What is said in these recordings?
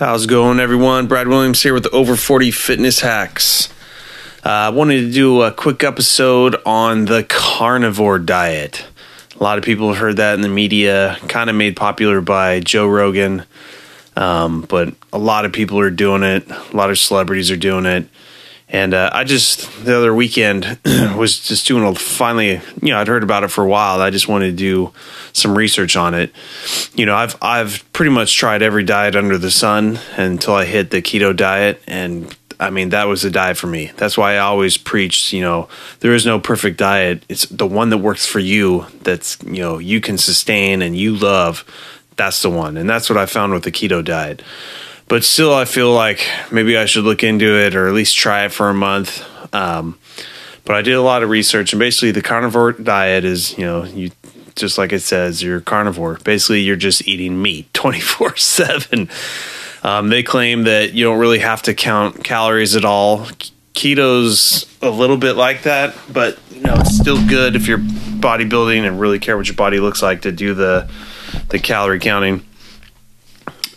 How's it going, everyone? Brad Williams here with the Over 40 Fitness Hacks. Uh, I wanted to do a quick episode on the carnivore diet. A lot of people have heard that in the media, kind of made popular by Joe Rogan, um, but a lot of people are doing it. A lot of celebrities are doing it. And uh, I just the other weekend was just doing a finally, you know, I'd heard about it for a while. I just wanted to do some research on it. You know, I've I've pretty much tried every diet under the sun until I hit the keto diet, and I mean that was the diet for me. That's why I always preach. You know, there is no perfect diet. It's the one that works for you. That's you know you can sustain and you love. That's the one, and that's what I found with the keto diet but still, I feel like maybe I should look into it or at least try it for a month. Um, but I did a lot of research, and basically, the carnivore diet is you know you just like it says, you're carnivore. Basically, you're just eating meat 24 7. Um, they claim that you don't really have to count calories at all. Keto's a little bit like that, but you know it's still good if you're bodybuilding and really care what your body looks like to do the the calorie counting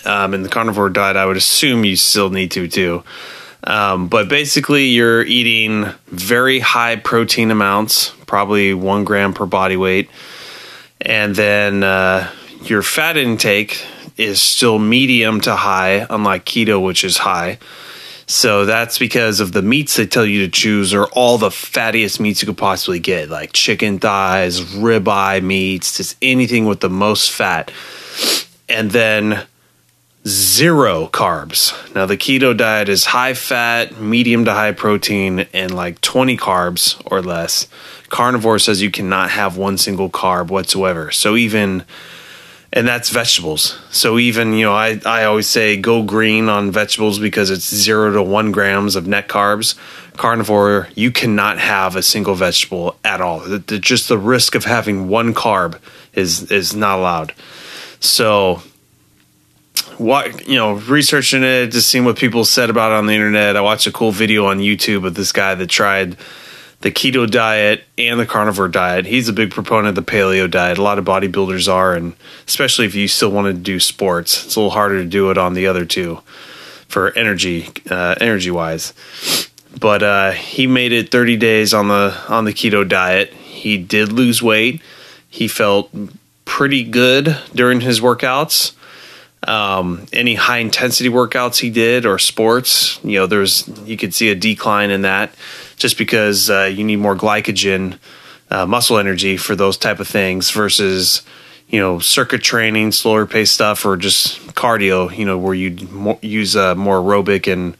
um, in the carnivore diet, I would assume you still need to too. Um, but basically, you're eating very high protein amounts, probably one gram per body weight, and then uh, your fat intake is still medium to high, unlike keto, which is high. So that's because of the meats they tell you to choose are all the fattiest meats you could possibly get, like chicken thighs, ribeye meats, just anything with the most fat. And then zero carbs. Now, the keto diet is high fat, medium to high protein, and like 20 carbs or less. Carnivore says you cannot have one single carb whatsoever. So, even, and that's vegetables. So, even, you know, I, I always say go green on vegetables because it's zero to one grams of net carbs. Carnivore, you cannot have a single vegetable at all. The, the, just the risk of having one carb is is not allowed. So, what you know, researching it, just seeing what people said about it on the internet. I watched a cool video on YouTube of this guy that tried the keto diet and the carnivore diet. He's a big proponent of the paleo diet. A lot of bodybuilders are, and especially if you still want to do sports, it's a little harder to do it on the other two for energy, uh, energy wise. But uh, he made it 30 days on the on the keto diet. He did lose weight. He felt pretty good during his workouts um, any high intensity workouts he did or sports, you know, there's you could see a decline in that just because uh, you need more glycogen, uh, muscle energy for those type of things versus you know circuit training, slower pace stuff, or just cardio. You know, where you use uh, more aerobic and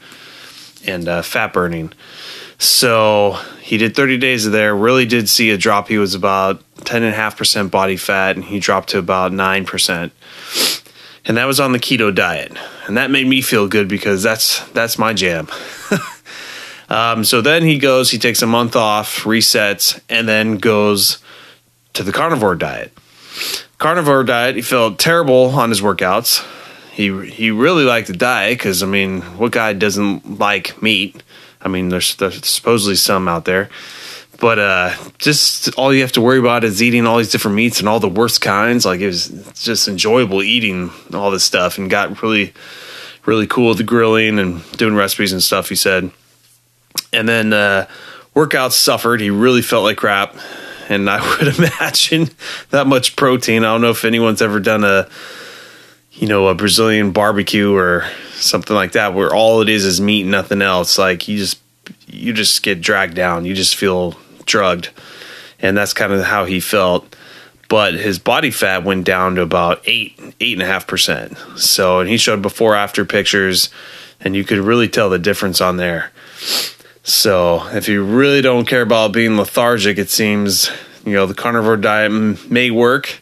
and uh, fat burning. So he did 30 days of there. Really did see a drop. He was about 10.5% body fat, and he dropped to about 9% and that was on the keto diet, and that made me feel good because that's that's my jam. um, so then he goes, he takes a month off, resets, and then goes to the carnivore diet. Carnivore diet, he felt terrible on his workouts. He he really liked the diet because I mean, what guy doesn't like meat? I mean, there's, there's supposedly some out there. But uh, just all you have to worry about is eating all these different meats and all the worst kinds. Like it was just enjoyable eating all this stuff and got really, really cool with the grilling and doing recipes and stuff. He said, and then uh, workouts suffered. He really felt like crap, and I would imagine that much protein. I don't know if anyone's ever done a, you know, a Brazilian barbecue or something like that, where all it is is meat, and nothing else. Like you just you just get dragged down. You just feel drugged, and that's kind of how he felt. But his body fat went down to about eight, eight and a half percent. So, and he showed before after pictures, and you could really tell the difference on there. So, if you really don't care about being lethargic, it seems you know the carnivore diet may work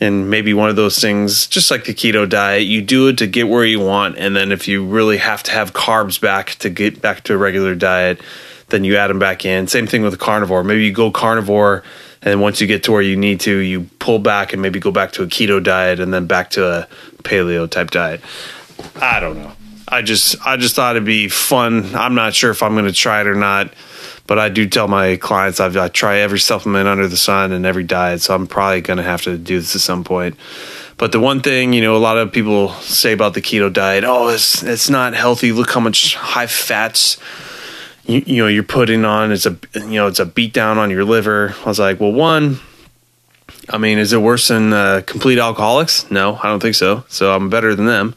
and maybe one of those things just like the keto diet you do it to get where you want and then if you really have to have carbs back to get back to a regular diet then you add them back in. Same thing with carnivore. Maybe you go carnivore, and then once you get to where you need to, you pull back and maybe go back to a keto diet and then back to a paleo type diet. I don't know. I just I just thought it'd be fun. I'm not sure if I'm going to try it or not, but I do tell my clients I've, I try every supplement under the sun and every diet, so I'm probably going to have to do this at some point. But the one thing, you know, a lot of people say about the keto diet, oh, it's it's not healthy. Look how much high fats you, you know you're putting on. It's a you know it's a beat down on your liver. I was like, well, one, I mean, is it worse than uh, complete alcoholics? No, I don't think so. So I'm better than them.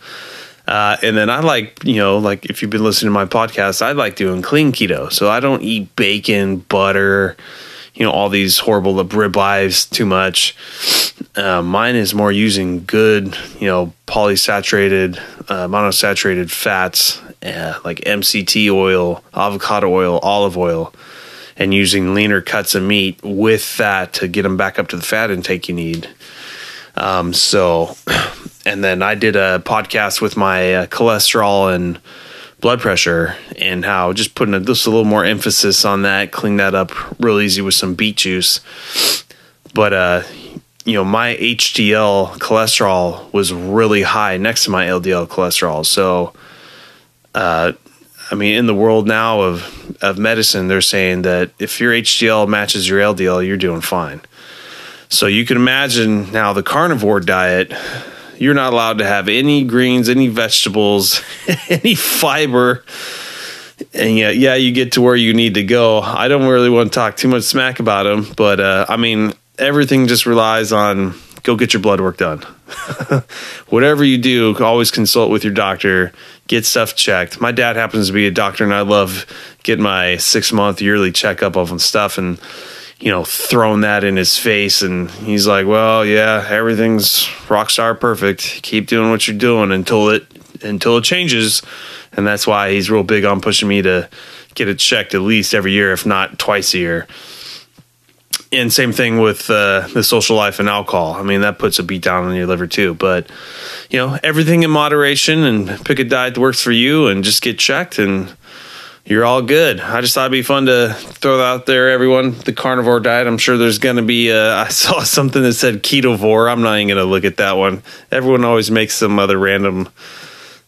Uh, and then I like, you know, like if you've been listening to my podcast, I like doing clean keto. So I don't eat bacon, butter, you know, all these horrible ribeyes too much. Uh, mine is more using good, you know, polysaturated, uh, monosaturated fats uh, like MCT oil, avocado oil, olive oil, and using leaner cuts of meat with that to get them back up to the fat intake you need. Um, so, and then I did a podcast with my uh, cholesterol and blood pressure and how just putting a, just a little more emphasis on that, clean that up real easy with some beet juice. But, uh, you know, my HDL cholesterol was really high next to my LDL cholesterol. So, uh, I mean, in the world now of, of medicine, they're saying that if your HDL matches your LDL, you're doing fine. So you can imagine now the carnivore diet, you're not allowed to have any greens, any vegetables, any fiber. And yeah, yeah, you get to where you need to go. I don't really want to talk too much smack about them, but uh, I mean, everything just relies on go get your blood work done. Whatever you do, always consult with your doctor, get stuff checked. My dad happens to be a doctor, and I love getting my six month yearly checkup of stuff. And you know, throwing that in his face. And he's like, well, yeah, everything's rock star perfect. Keep doing what you're doing until it, until it changes. And that's why he's real big on pushing me to get it checked at least every year, if not twice a year. And same thing with uh, the social life and alcohol. I mean, that puts a beat down on your liver too. But, you know, everything in moderation and pick a diet that works for you and just get checked and you're all good. I just thought it'd be fun to throw out there, everyone. The carnivore diet. I'm sure there's going to be. A, I saw something that said ketovore. I'm not even going to look at that one. Everyone always makes some other random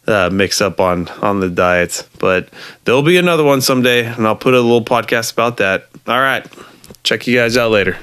uh, mix up on on the diets, but there'll be another one someday, and I'll put a little podcast about that. All right, check you guys out later.